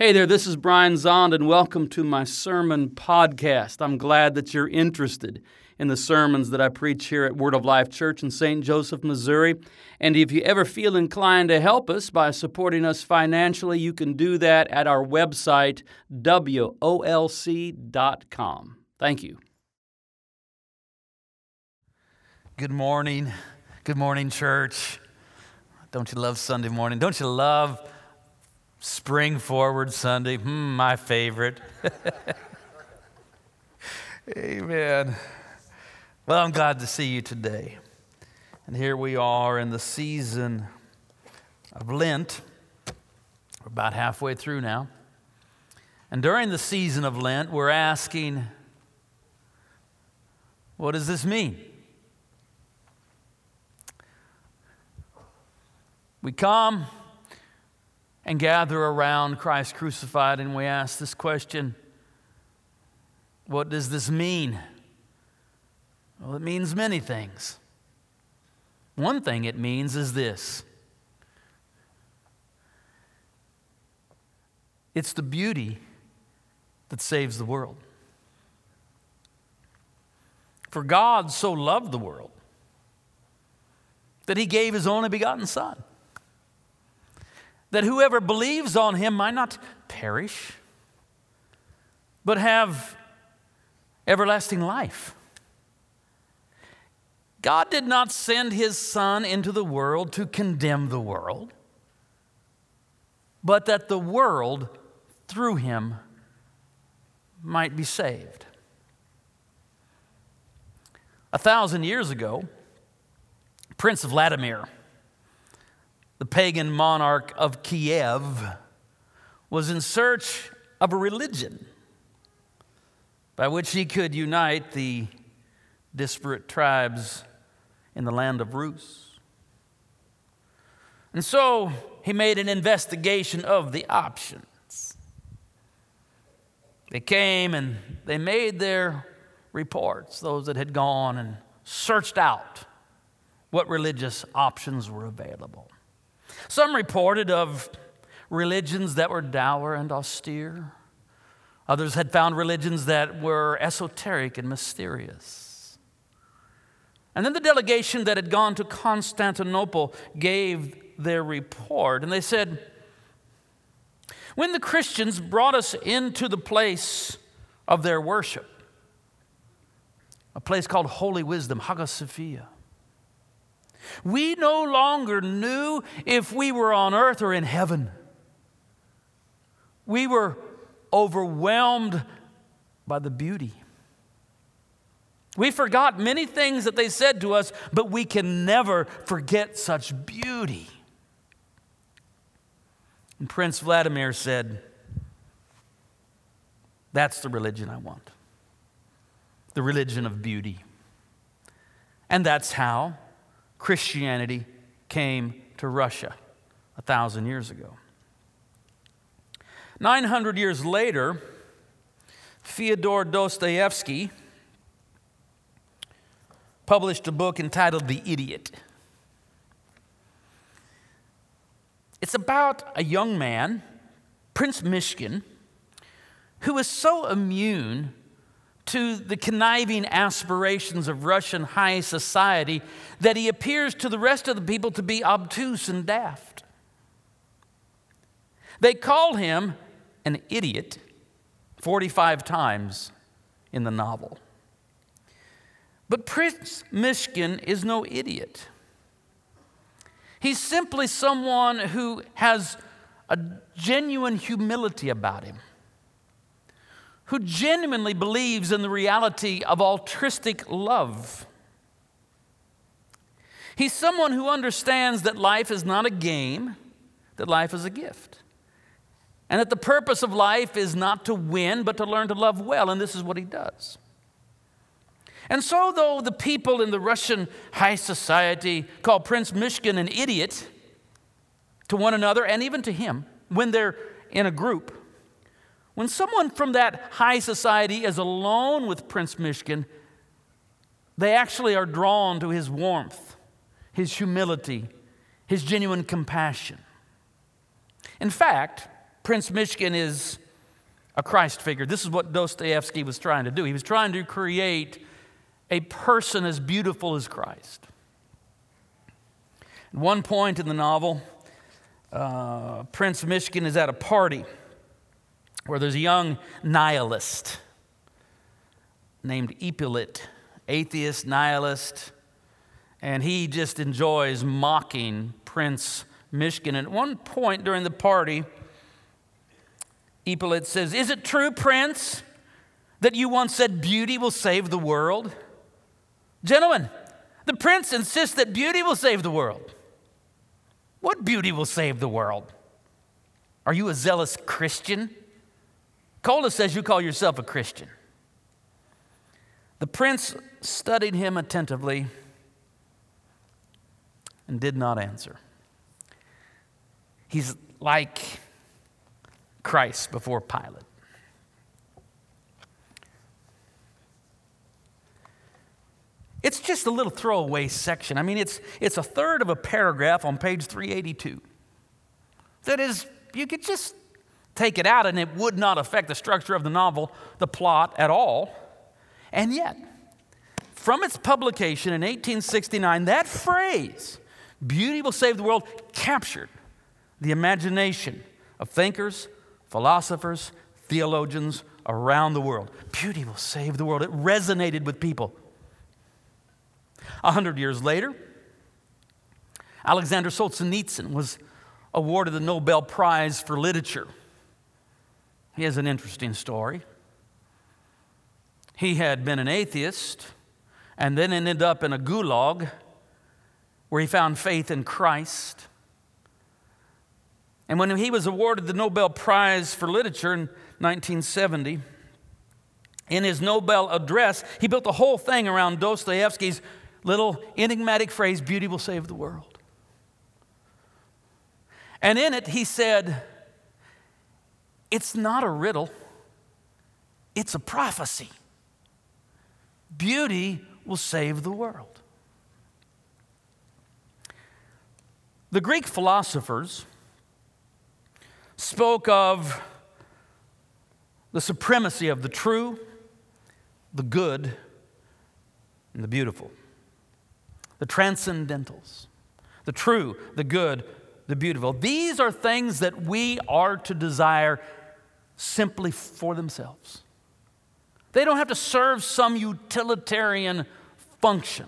Hey there, this is Brian Zahnd, and welcome to my sermon podcast. I'm glad that you're interested in the sermons that I preach here at Word of Life Church in St. Joseph, Missouri. And if you ever feel inclined to help us by supporting us financially, you can do that at our website, wolc.com. Thank you. Good morning. Good morning, church. Don't you love Sunday morning? Don't you love Spring Forward Sunday? Hmm, my favorite. Amen. Well, I'm glad to see you today. And here we are in the season of Lent. We're about halfway through now. And during the season of Lent, we're asking, what does this mean? We come and gather around Christ crucified and we ask this question What does this mean? Well, it means many things. One thing it means is this it's the beauty that saves the world. For God so loved the world that he gave his only begotten Son that whoever believes on him might not perish, but have everlasting life. God did not send his Son into the world to condemn the world, but that the world through him might be saved. A thousand years ago, Prince Vladimir the pagan monarch of Kiev, was in search of a religion by which he could unite the disparate tribes in the land of Rus. And so he made an investigation of the options. They came and they made their reports, those that had gone and searched out what religious options were available. Some reported of religions that were dour and austere. Others had found religions that were esoteric and mysterious. And then the delegation that had gone to Constantinople gave their report, and they said, When the Christians brought us into the place of their worship, a place called Holy Wisdom, Hagia Sophia, we no longer knew if we were on earth or in heaven. We were overwhelmed by the beauty. We forgot many things that they said to us, but we can never forget such beauty. And Prince Vladimir said, That's the religion I want the religion of beauty. And that's how Christianity came to Russia a thousand years ago. 900 years later, Fyodor Dostoevsky published a book entitled The Idiot. It's about a young man, Prince Myshkin, who is so immune to the conniving aspirations of Russian high society that he appears to the rest of the people to be obtuse and daft. They call him an idiot 45 times in the novel. But Prince Myshkin is no idiot. He's simply someone who has a genuine humility about him who genuinely believes in the reality of altruistic love. He's someone who understands that life is not a game, that life is a gift. And that the purpose of life is not to win, but to learn to love well, and this is what he does. And so, though the people in the Russian high society call Prince Myshkin an idiot to one another and even to him when they're in a group, when someone from that high society is alone with Prince Myshkin, they actually are drawn to his warmth, his humility, his genuine compassion. In fact, Prince Myshkin is a Christ figure. This is what Dostoevsky was trying to do. He was trying to create a person as beautiful as Christ. At one point in the novel, uh, Prince Myshkin is at a party where there's a young nihilist named Ippolit, atheist, nihilist, and he just enjoys mocking Prince Myshkin. And at one point during the party, Ippolit says, Is it true, Prince, that you once said beauty will save the world? Gentlemen, the prince insists that beauty will save the world. What beauty will save the world? Are you a zealous Christian? Kolya says you call yourself a Christian. The prince studied him attentively and did not answer. He's like Christ before Pilate. It's just a little throwaway section. I mean, it's, it's a third of a paragraph on page 382. That is, you could just take it out and it would not affect the structure of the novel, the plot at all. And yet, from its publication in 1869, that phrase, beauty will save the world, captured the imagination of thinkers, philosophers, theologians around the world. Beauty will save the world. It resonated with people. A hundred years later, Alexander Solzhenitsyn was awarded the Nobel Prize for Literature. He has an interesting story. He had been an atheist and then ended up in a gulag where he found faith in Christ. And when he was awarded the Nobel Prize for Literature in 1970, in his Nobel address, he built the whole thing around Dostoevsky's little enigmatic phrase beauty will save the world. And in it, he said, It's not a riddle, it's a prophecy. Beauty will save the world. The Greek philosophers spoke of the supremacy of the true, the good, and the beautiful the transcendentals, the true, the good, the beautiful. These are things that we are to desire simply for themselves. They don't have to serve some utilitarian function.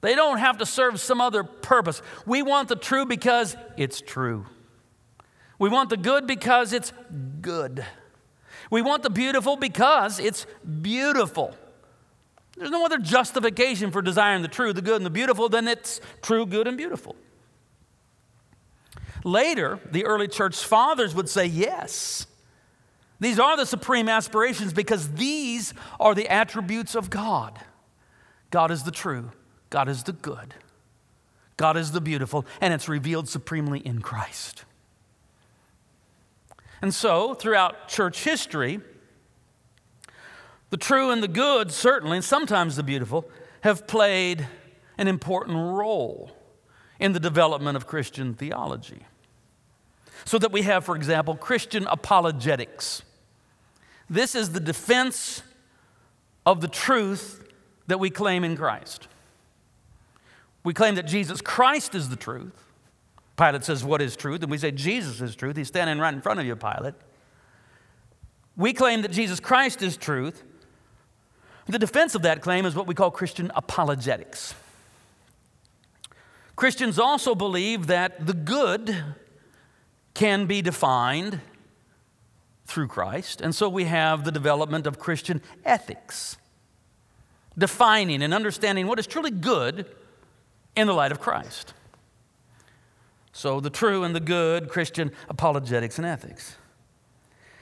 They don't have to serve some other purpose. We want the true because it's true. We want the good because it's good. We want the beautiful because it's beautiful. There's no other justification for desiring the true, the good, and the beautiful than it's true, good, and beautiful. Later, the early church fathers would say, yes, these are the supreme aspirations because these are the attributes of God. God is the true, God is the good, God is the beautiful, and it's revealed supremely in Christ. And so, throughout church history, the true and the good, certainly, and sometimes the beautiful, have played an important role in the development of Christian theology. So that we have, for example, Christian apologetics. This is the defense of the truth that we claim in Christ. We claim that Jesus Christ is the truth. Pilate says, What is truth? And we say, Jesus is truth. He's standing right in front of you, Pilate. We claim that Jesus Christ is truth. The defense of that claim is what we call Christian apologetics. Christians also believe that the good can be defined through Christ, and so we have the development of Christian ethics, defining and understanding what is truly good in the light of Christ. So, the true and the good, Christian apologetics and ethics.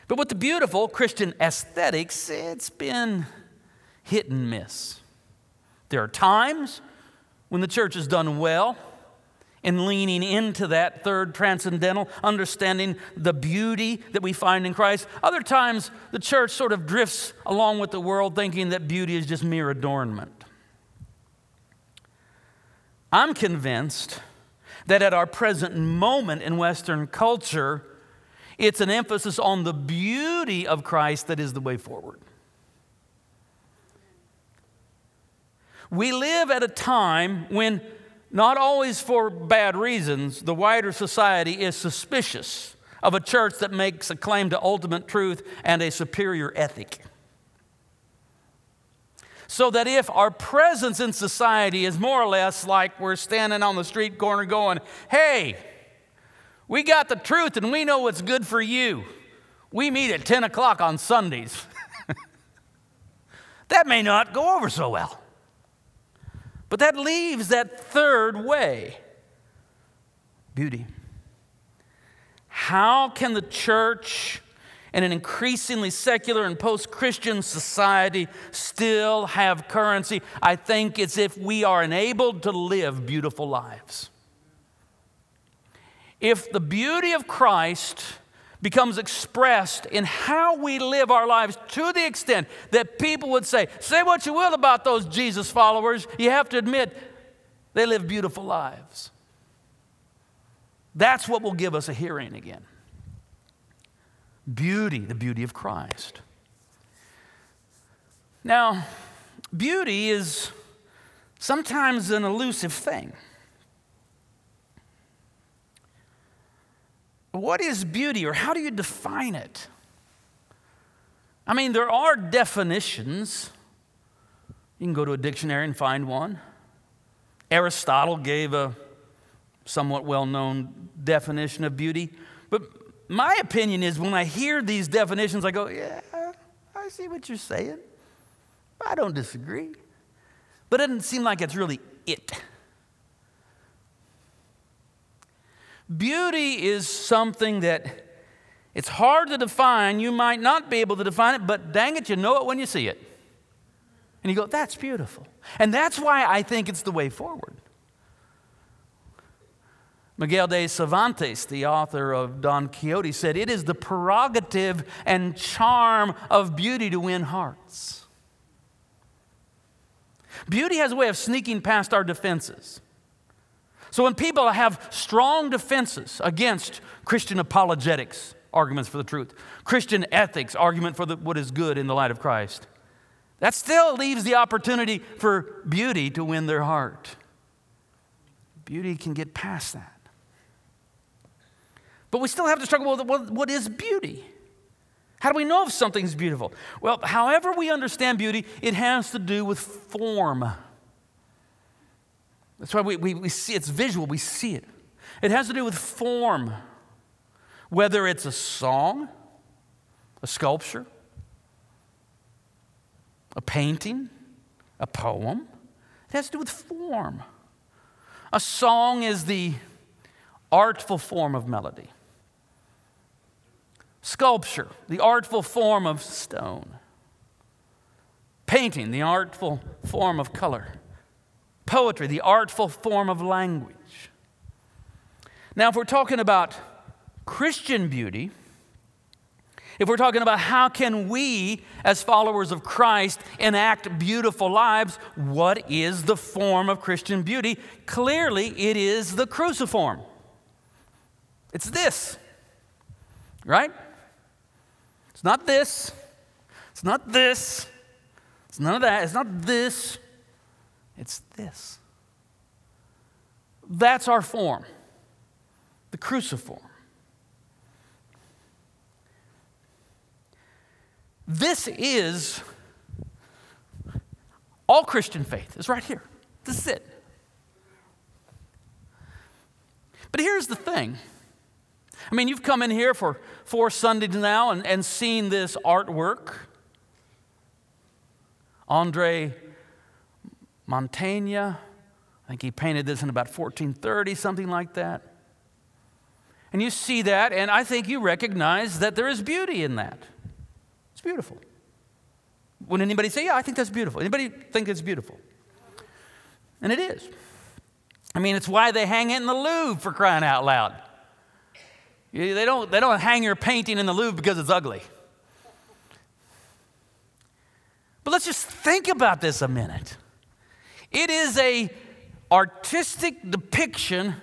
But with the beautiful Christian aesthetics, it's been hit and miss. There are times when the church has done well in leaning into that third transcendental, understanding the beauty that we find in Christ. Other times, the church sort of drifts along with the world, thinking that beauty is just mere adornment. I'm convinced that at our present moment in Western culture, It's an emphasis on the beauty of Christ that is the way forward. We live at a time when, not always for bad reasons, the wider society is suspicious of a church that makes a claim to ultimate truth and a superior ethic. So that if our presence in society is more or less like we're standing on the street corner going, hey, we got the truth and we know what's good for you. We meet at 10 o'clock on Sundays. that may not go over so well. But that leaves that third way beauty. How can the church in an increasingly secular and post Christian society still have currency? I think it's if we are enabled to live beautiful lives. If the beauty of Christ becomes expressed in how we live our lives to the extent that people would say, Say what you will about those Jesus followers, you have to admit they live beautiful lives. That's what will give us a hearing again. Beauty, the beauty of Christ. Now, beauty is sometimes an elusive thing. What is beauty, or how do you define it? I mean, there are definitions. You can go to a dictionary and find one. Aristotle gave a somewhat well known definition of beauty. But my opinion is when I hear these definitions, I go, yeah, I see what you're saying. I don't disagree. But it doesn't seem like it's really it. Beauty is something that it's hard to define. You might not be able to define it, but dang it, you know it when you see it. And you go, that's beautiful. And that's why I think it's the way forward. Miguel de Cervantes, the author of Don Quixote, said, It is the prerogative and charm of beauty to win hearts. Beauty has a way of sneaking past our defenses. So when people have strong defenses against Christian apologetics, arguments for the truth, Christian ethics, argument for the, what is good in the light of Christ, that still leaves the opportunity for beauty to win their heart. Beauty can get past that. But we still have to struggle with what, what is beauty? How do we know if something's beautiful? Well, however we understand beauty, it has to do with form. That's why we, we, we see it's visual, we see it. It has to do with form, whether it's a song, a sculpture, a painting, a poem. It has to do with form. A song is the artful form of melody. Sculpture, the artful form of stone. Painting, the artful form of color poetry, the artful form of language. Now, if we're talking about Christian beauty, if we're talking about how can we as followers of Christ enact beautiful lives, what is the form of Christian beauty? Clearly, it is the cruciform. It's this. Right? It's not this. It's not this. It's none of that. It's not this. It's this. That's our form, the cruciform. This is all Christian faith. It's right here. This is it. But here's the thing. I mean, you've come in here for four Sundays now and, and seen this artwork. Andre Mantegna. I think he painted this in about 1430, something like that. And you see that, and I think you recognize that there is beauty in that. It's beautiful. Would anybody say, "Yeah, I think that's beautiful," anybody think it's beautiful? And it is. I mean, it's why they hang it in the Louvre for crying out loud. They don't, they don't hang your painting in the Louvre because it's ugly. But let's just think about this a minute. It is a artistic depiction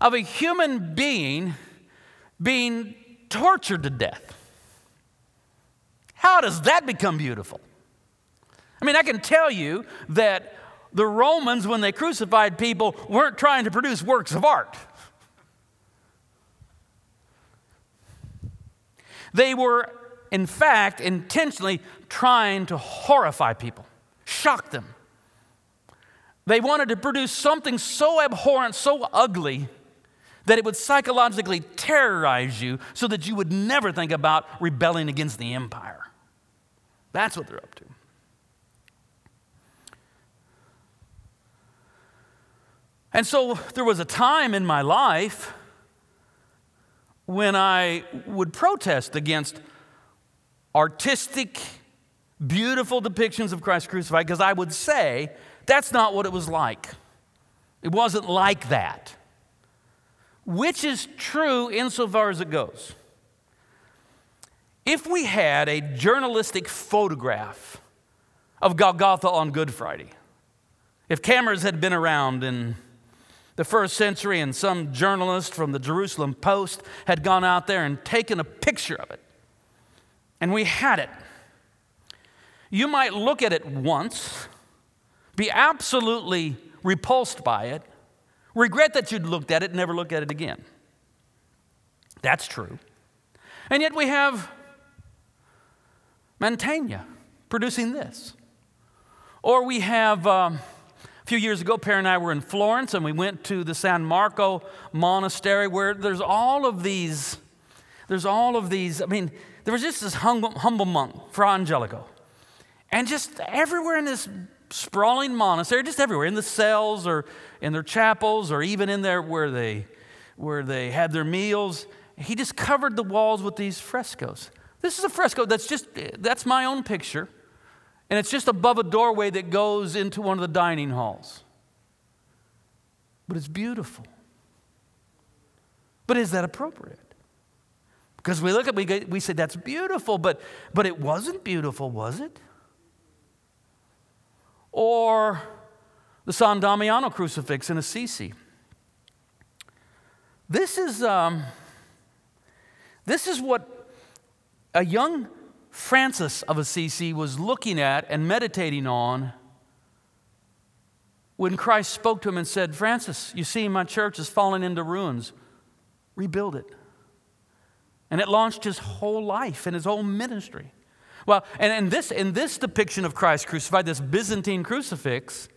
of a human being being tortured to death. How does that become beautiful? I mean, I can tell you that the Romans, when they crucified people, weren't trying to produce works of art. They were, in fact, intentionally trying to horrify people, shock them. They wanted to produce something so abhorrent, so ugly, that it would psychologically terrorize you so that you would never think about rebelling against the empire. That's what they're up to. And so there was a time in my life when I would protest against artistic, beautiful depictions of Christ crucified because I would say that's not what it was like. It wasn't like that. Which is true insofar as it goes. If we had a journalistic photograph of Golgotha on Good Friday, if cameras had been around in the first century and some journalist from the Jerusalem Post had gone out there and taken a picture of it, and we had it, you might look at it once, be absolutely repulsed by it, regret that you'd looked at it, never look at it again. That's true. And yet we have Mantegna producing this. Or we have. Um, a few years ago, Peri and I were in Florence and we went to the San Marco Monastery where there's all of these, there's all of these, I mean, there was just this humble, humble monk, Fra Angelico. And just everywhere in this sprawling monastery, just everywhere, in the cells or in their chapels or even in there where they, where they had their meals, he just covered the walls with these frescoes. This is a fresco that's just, that's my own picture. And it's just above a doorway that goes into one of the dining halls. But it's beautiful. But is that appropriate? Because we look at we we say that's beautiful, but but it wasn't beautiful, was it? Or the San Damiano crucifix in Assisi. This is um, this is what a young Francis of Assisi was looking at and meditating on when Christ spoke to him and said, Francis, you see, my church is falling into ruins. Rebuild it. And it launched his whole life and his whole ministry. Well, and in this, in this depiction of Christ crucified, this Byzantine crucifix,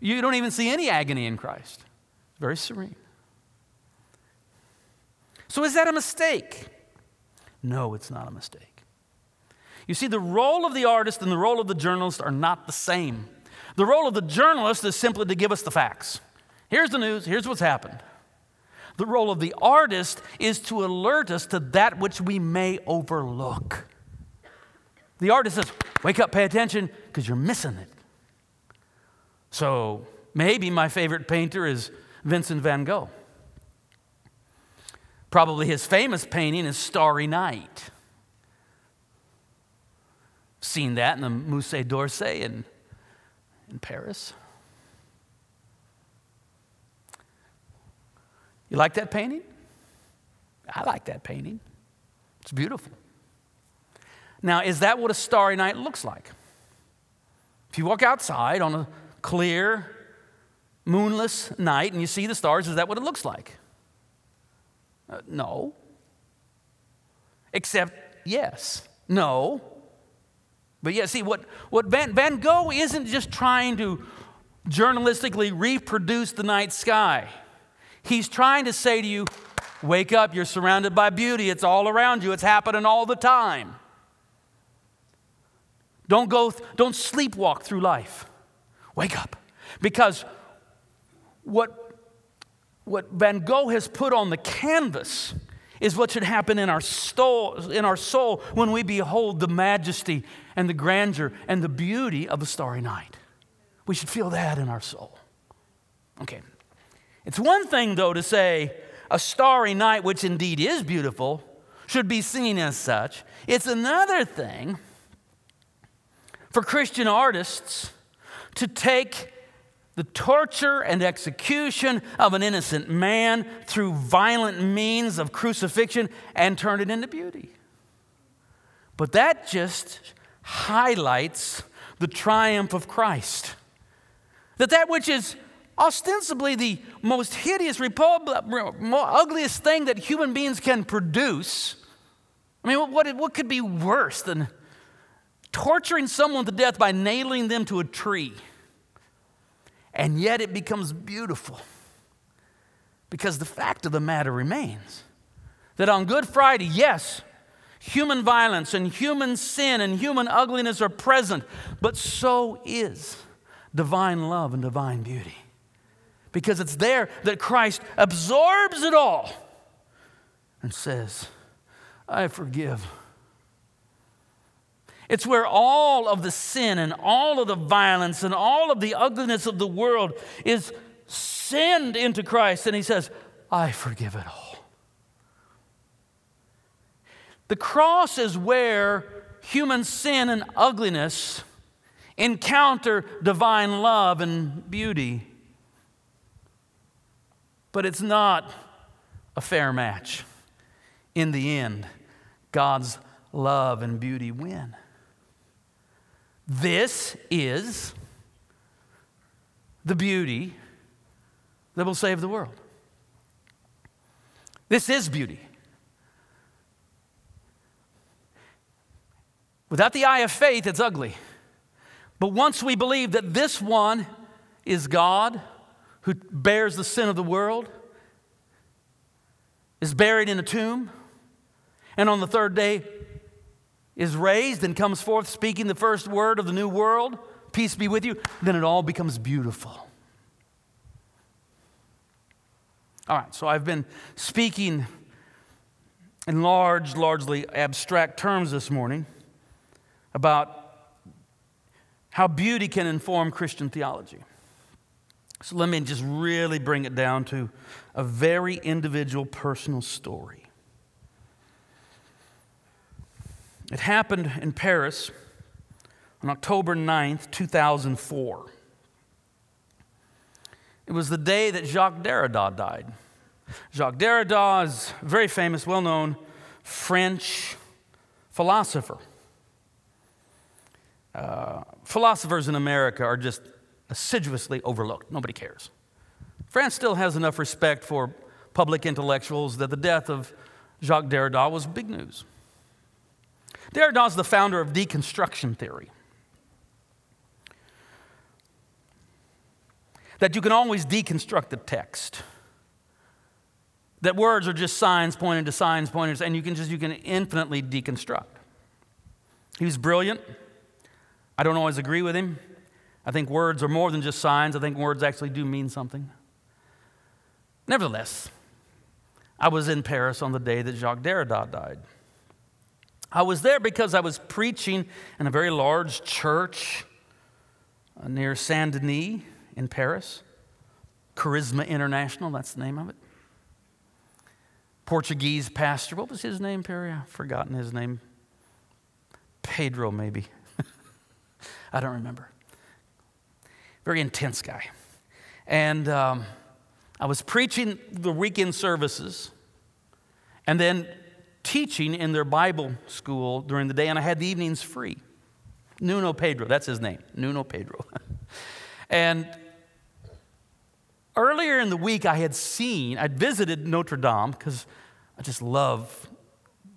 you don't even see any agony in Christ. Very serene. So is that a mistake? No, it's not a mistake. You see, the role of the artist and the role of the journalist are not the same. The role of the journalist is simply to give us the facts. Here's the news, here's what's happened. The role of the artist is to alert us to that which we may overlook. The artist says, Wake up, pay attention, because you're missing it. So maybe my favorite painter is Vincent van Gogh. Probably his famous painting is Starry Night seen that in the Musée d'Orsay in, in Paris. You like that painting? I like that painting. It's beautiful. Now, is that what a starry night looks like? If you walk outside on a clear, moonless night and you see the stars, is that what it looks like? Uh, no. Except, yes. No. But yeah, see, what, what Van, Van Gogh isn't just trying to journalistically reproduce the night sky. He's trying to say to you, wake up, you're surrounded by beauty, it's all around you, it's happening all the time. Don't go, don't sleepwalk through life. Wake up. Because what, what Van Gogh has put on the canvas is what should happen in our soul, in our soul when we behold the majesty and the grandeur and the beauty of a starry night. We should feel that in our soul. Okay. It's one thing, though, to say a starry night, which indeed is beautiful, should be seen as such. It's another thing for Christian artists to take the torture and execution of an innocent man through violent means of crucifixion and turn it into beauty. But that just highlights the triumph of Christ. That that which is ostensibly the most hideous, ugliest thing that human beings can produce. I mean, what, what could be worse than torturing someone to death by nailing them to a tree? And yet it becomes beautiful. Because the fact of the matter remains that on Good Friday, yes, human violence and human sin and human ugliness are present, but so is divine love and divine beauty. Because it's there that Christ absorbs it all and says, I forgive. It's where all of the sin and all of the violence and all of the ugliness of the world is sinned into Christ, and He says, I forgive it all. The cross is where human sin and ugliness encounter divine love and beauty. But it's not a fair match. In the end, God's love and beauty win. This is the beauty that will save the world. This is beauty. Without the eye of faith, it's ugly. But once we believe that this one is God who bears the sin of the world, is buried in a tomb, and on the third day is raised and comes forth speaking the first word of the new world, peace be with you, then it all becomes beautiful. All right, so I've been speaking in large, largely abstract terms this morning about how beauty can inform Christian theology. So let me just really bring it down to a very individual, personal story. It happened in Paris on October 9th, 2004. It was the day that Jacques Derrida died. Jacques Derrida is a very famous, well known French philosopher. Uh, philosophers in America are just assiduously overlooked. Nobody cares. France still has enough respect for public intellectuals that the death of Jacques Derrida was big news. Derrida is the founder of deconstruction theory. That you can always deconstruct the text. That words are just signs pointing to signs pointers, and you can just you can infinitely deconstruct. He was brilliant. I don't always agree with him. I think words are more than just signs. I think words actually do mean something. Nevertheless, I was in Paris on the day that Jacques Derrida died. I was there because I was preaching in a very large church uh, near Saint Denis in Paris. Charisma International, that's the name of it. Portuguese pastor, what was his name, Peri? I've forgotten his name. Pedro, maybe. I don't remember. Very intense guy. And um, I was preaching the weekend services. And then teaching in their Bible school during the day, and I had the evenings free. Nuno Pedro, that's his name, Nuno Pedro. and earlier in the week, I had seen, I'd visited Notre Dame because I just love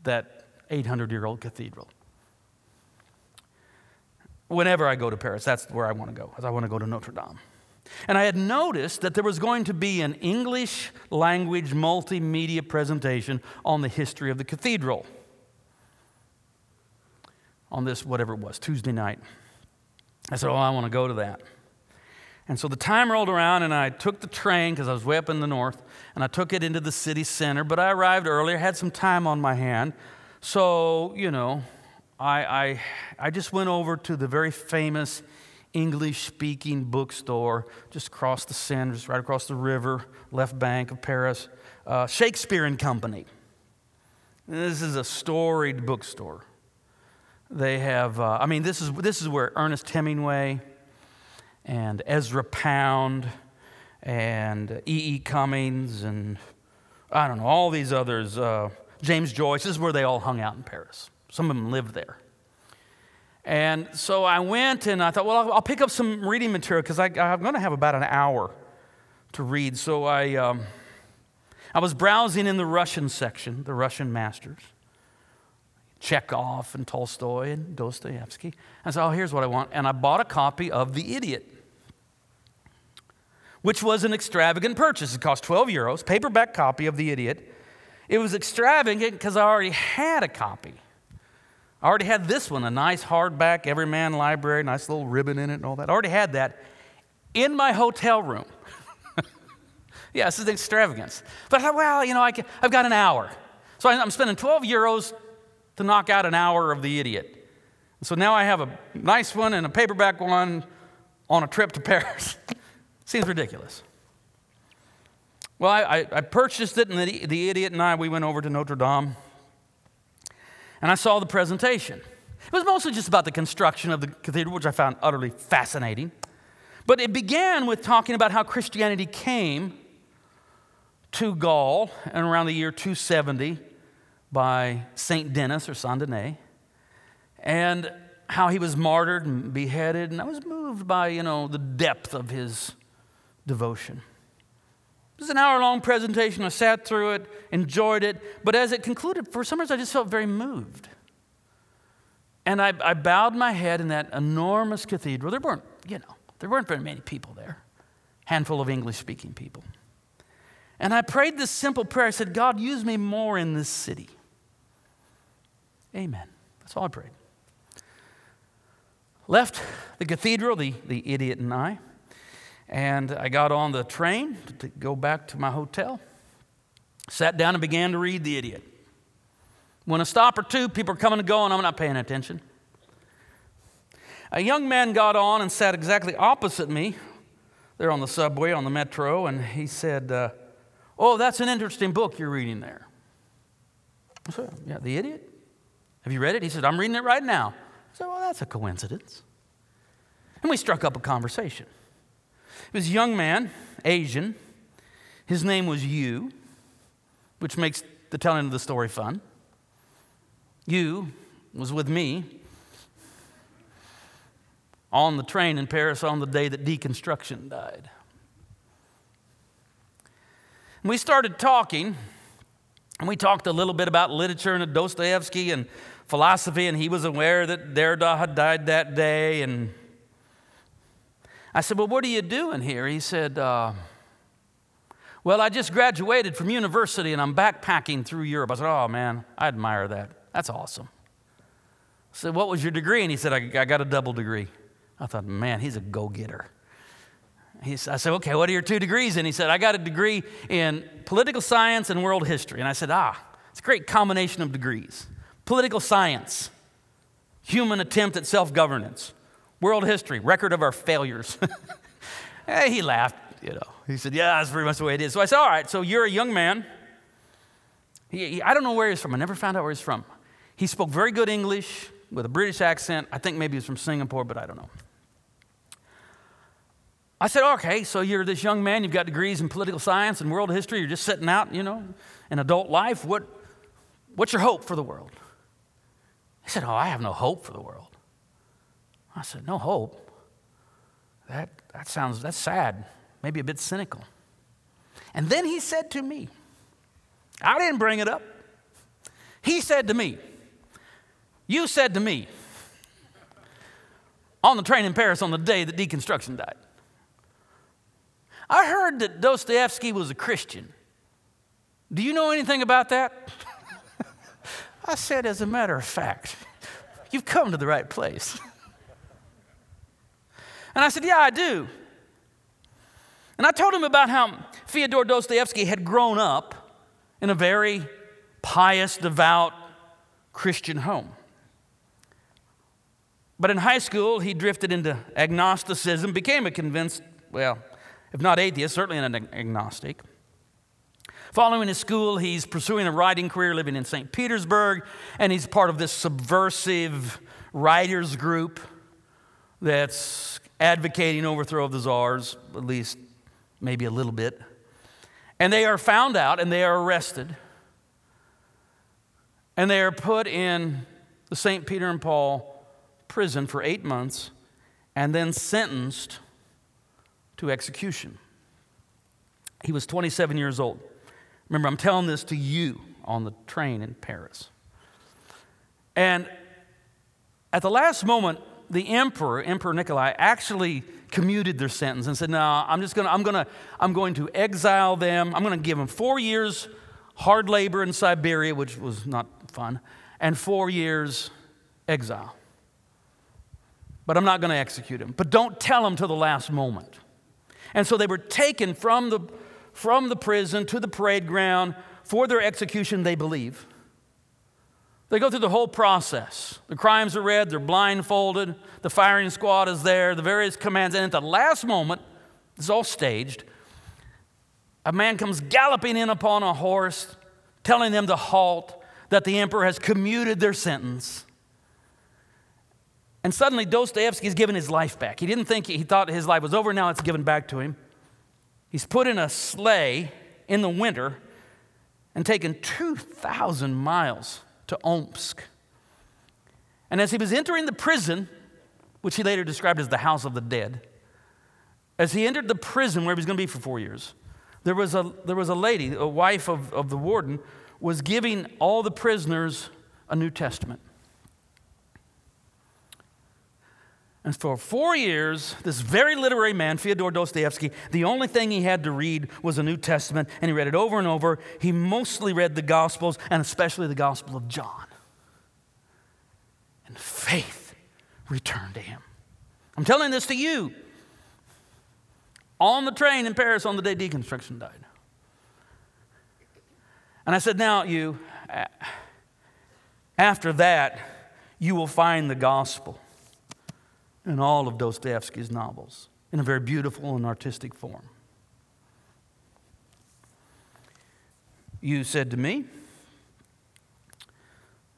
that 800 year old cathedral. Whenever I go to Paris, that's where I want to go, because I want to go to Notre Dame. And I had noticed that there was going to be an English language multimedia presentation on the history of the cathedral on this, whatever it was, Tuesday night. I said, Oh, I want to go to that. And so the time rolled around, and I took the train because I was way up in the north, and I took it into the city center. But I arrived earlier, had some time on my hand. So, you know, I, I, I just went over to the very famous English speaking bookstore just across the Seine, just right across the river, left bank of Paris, uh, Shakespeare and Company. This is a storied bookstore. They have, uh, I mean, this is, this is where Ernest Hemingway and Ezra Pound and E.E. E. Cummings and I don't know, all these others. Uh, James Joyce, this is where they all hung out in Paris. Some of them lived there. And so I went and I thought, well, I'll, I'll pick up some reading material because I'm going to have about an hour to read. So I, um, I was browsing in the Russian section, the Russian masters, Chekhov and Tolstoy and Dostoevsky. I said, oh, here's what I want. And I bought a copy of The Idiot, which was an extravagant purchase. It cost 12 euros, paperback copy of The Idiot. It was extravagant because I already had a copy. I already had this one, a nice hardback Everyman library, nice little ribbon in it and all that. I already had that in my hotel room. yeah, this is an extravagance. But I thought, well, you know, I have got an hour. So I'm spending 12 euros to knock out an hour of The Idiot. So now I have a nice one and a paperback one on a trip to Paris. Seems ridiculous. Well, I, I, purchased it, and the, the idiot and I, we went over to Notre Dame and I saw the presentation. It was mostly just about the construction of the cathedral, which I found utterly fascinating. But it began with talking about how Christianity came to Gaul in around the year 270 by St. Denis or Saint Denis, and how he was martyred and beheaded. And I was moved by, you know, the depth of his devotion. It was an hour long presentation. I sat through it, enjoyed it, but as it concluded, for some reason, I just felt very moved. And I, I bowed my head in that enormous cathedral. There weren't, you know, there weren't very many people there, handful of English speaking people. And I prayed this simple prayer. I said, God, use me more in this city. Amen. That's all I prayed. Left the cathedral, the, the idiot and I. And I got on the train to go back to my hotel, sat down and began to read The Idiot. When a stop or two, people are coming and going, I'm not paying attention. A young man got on and sat exactly opposite me. There on the subway, on the metro, and he said, uh, Oh, that's an interesting book you're reading there. I said, Yeah, The Idiot? Have you read it? He said, I'm reading it right now. I said, Well, that's a coincidence. And we struck up a conversation. He was a young man, Asian. His name was Yu, which makes the telling of the story fun. Yu was with me on the train in Paris on the day that deconstruction died. And we started talking, and we talked a little bit about literature and Dostoevsky and philosophy, and he was aware that Derrida had died that day, and I said, Well, what are you doing here? He said, uh, Well, I just graduated from university and I'm backpacking through Europe. I said, Oh, man, I admire that. That's awesome. I said, What was your degree? And he said, I, I got a double degree. I thought, Man, he's a go getter. I said, Okay, what are your two degrees? And he said, I got a degree in political science and world history. And I said, Ah, it's a great combination of degrees. Political science, human attempt at self governance. World history, record of our failures. hey, eh, he laughed, you know. He said, Yeah, that's pretty much the way it is. So I said, All right, so you're a young man. He, he, I don't know where he's from. I never found out where he's from. He spoke very good English with a British accent. I think maybe he's from Singapore, but I don't know. I said, okay, so you're this young man, you've got degrees in political science and world history, you're just sitting out, you know, in adult life. What, what's your hope for the world? He said, Oh, I have no hope for the world. I said, No hope? That, that sounds, that's sad, maybe a bit cynical. And then he said to me, I didn't bring it up. He said to me, You said to me on the train in Paris on the day that deconstruction died. I heard that Dostoevsky was a Christian. Do you know anything about that? I said, As a matter of fact, you've come to the right place. And I said, Yeah, I do. And I told him about how Fyodor Dostoevsky had grown up in a very pious, devout Christian home. But in high school, he drifted into agnosticism, became a convinced, well, if not atheist, certainly an agnostic. Following his school, he's pursuing a writing career living in St. Petersburg, and he's part of this subversive writers group that's advocating overthrow of the czars, at least maybe a little bit. And they are found out and they are arrested. And they are put in the St. Peter and Paul prison for eight months and then sentenced to execution. He was 27 years old. Remember, I'm telling this to you on the train in Paris. And at the last moment, the emperor, Emperor Nikolai, actually commuted their sentence and said, "No, I'm just to I'm to I'm going to exile them. I'm to give them 4 years hard labor in Siberia, which was not fun, and 4 years exile. But I'm not to execute them. But don't tell them till the last moment." And so they were taken from the from the prison to the parade ground for their execution, they believe. They go through the whole process. The crimes are read, they're blindfolded, the firing squad is there, the various commands, and at the last moment, it's all staged. A man comes galloping in upon a horse, telling them to halt, that the emperor has commuted their sentence. And suddenly Dostoevsky is given his life back. He didn't think he thought his life was over, now it's given back to him. He's put in a sleigh in the winter and taken 2,000 miles to Omsk. And as he was entering the prison, which he later described as the house of the dead, as he entered the prison where he was going to be for four years, there was a, there was a lady, a wife of, of the warden, was giving all the prisoners a New Testament. And for four years, this very literary man, Fyodor Dostoevsky, the only thing he had to read was the New Testament, and he read it over and over. He mostly read the Gospels, and especially the Gospel of John. And faith returned to him. I'm telling this to you. On the train in Paris on the day deconstruction died. And I said, Now, you, after that, you will find the gospel in all of Dostoevsky's novels in a very beautiful and artistic form. You said to me,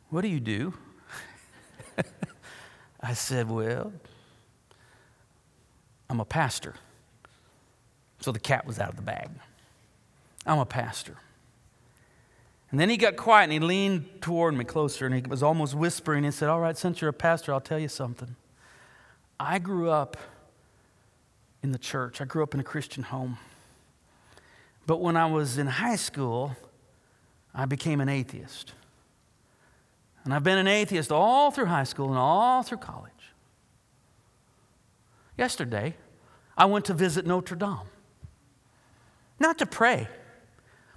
What do you do? I said, Well, I'm a pastor. So the cat was out of the bag. I'm a pastor. And then he got quiet and he leaned toward me closer and he was almost whispering. He said, All right, since you're a pastor, I'll tell you something. I grew up in the church, I grew up in a Christian home. But when I was in high school, I became an atheist. And I've been an atheist all through high school and all through college. Yesterday, I went to visit Notre Dame. Not to pray,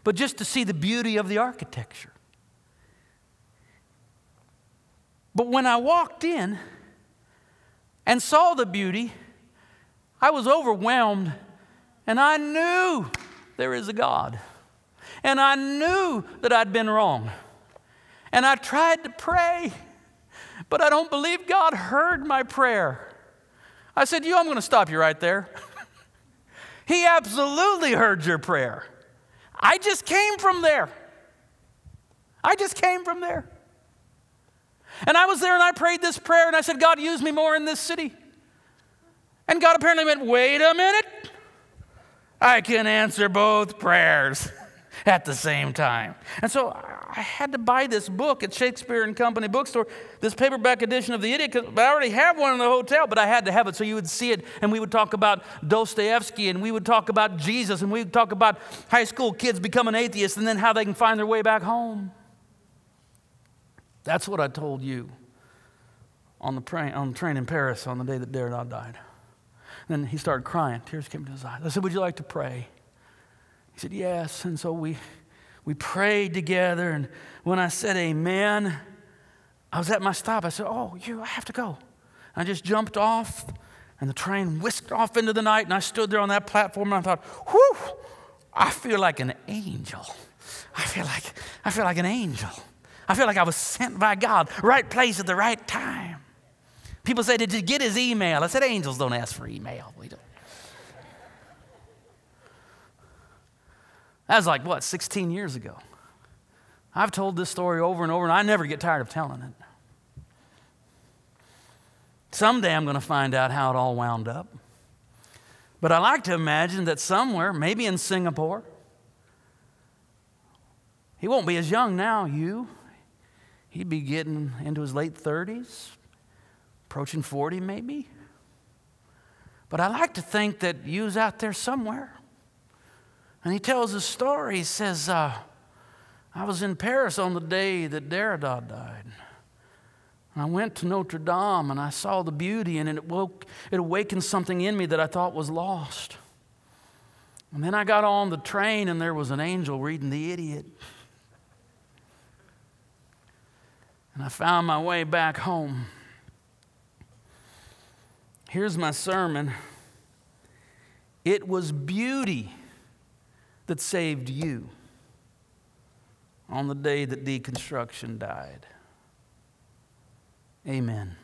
but just to see the beauty of the architecture. But when I walked in, and saw the beauty, I was overwhelmed and I knew there is a God. And I knew that I'd been wrong. And I tried to pray, but I don't believe God heard my prayer. I said, You, I'm going to stop you right there. he absolutely heard your prayer. I just came from there. I just came from there. And I was there and I prayed this prayer and I said, God, use me more in this city. And God apparently went, wait a minute. I can answer both prayers at the same time. And so I had to buy this book at Shakespeare and Company bookstore, this paperback edition of The Idiot, because I already have one in the hotel, but I had to have it so you would see it. And we would talk about Dostoevsky and we would talk about Jesus and we would talk about high school kids becoming atheists and then how they can find their way back home. That's what I told you on the, train, on the train in Paris on the day that Derrida died. And then he started crying. Tears came to his eyes. I said, Would you like to pray? He said, Yes. And so we, we prayed together. And when I said amen, I was at my stop. I said, Oh, you, I have to go. And I just jumped off, and the train whisked off into the night. And I stood there on that platform, and I thought, Whew, I feel like an angel. I feel like, I feel like an angel. I feel like I was sent by God, right place at the right time. People say, Did you get his email? I said, Angels don't ask for email. We don't. That was like, what, 16 years ago? I've told this story over and over, and I never get tired of telling it. Someday I'm going to find out how it all wound up. But I like to imagine that somewhere, maybe in Singapore, he won't be as young now, you. He'd be getting into his late 30s, approaching 40 maybe. But I like to think that you's out there somewhere. And he tells a story. He says, uh, I was in Paris on the day that Derrida died. And I went to Notre Dame and I saw the beauty, and it, woke, it awakened something in me that I thought was lost. And then I got on the train, and there was an angel reading The Idiot. And I found my way back home. Here's my sermon it was beauty that saved you on the day that deconstruction died. Amen.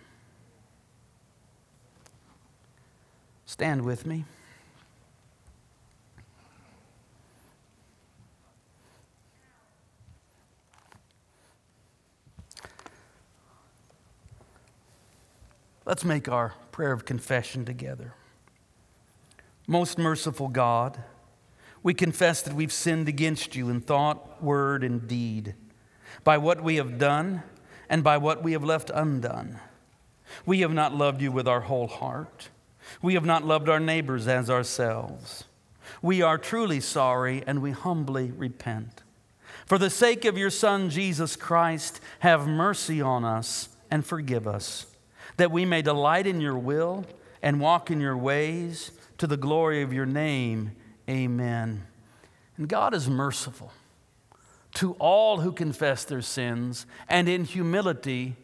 Stand with me. Let's make our prayer of confession together. Most merciful God, we confess that we've sinned against you in thought, word, and deed, by what we have done and by what we have left undone. We have not loved you with our whole heart. We have not loved our neighbors as ourselves. We are truly sorry and we humbly repent. For the sake of your Son, Jesus Christ, have mercy on us and forgive us, that we may delight in your will and walk in your ways to the glory of your name. Amen. And God is merciful to all who confess their sins and in humility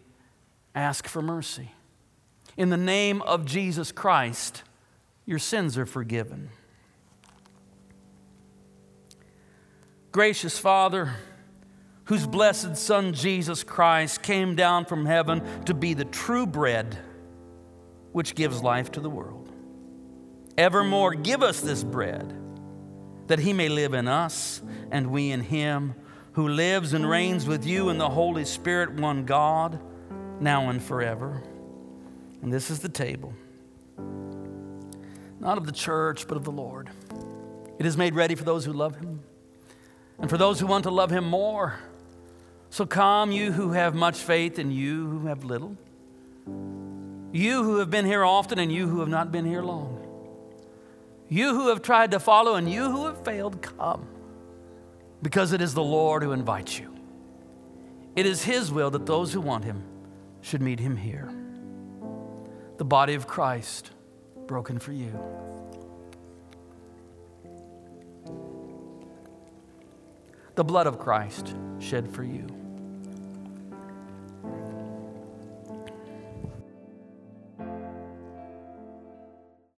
ask for mercy. In the name of Jesus Christ, your sins are forgiven. Gracious Father, whose blessed Son Jesus Christ came down from heaven to be the true bread which gives life to the world. Evermore, give us this bread that he may live in us and we in him who lives and reigns with you in the Holy Spirit, one God, now and forever. And this is the table, not of the church, but of the Lord. It is made ready for those who love him and for those who want to love him more. So come, you who have much faith, and you who have little. You who have been here often, and you who have not been here long. You who have tried to follow, and you who have failed, come because it is the Lord who invites you. It is His will that those who want Him should meet Him here. The body of Christ broken for you. The blood of Christ shed for you.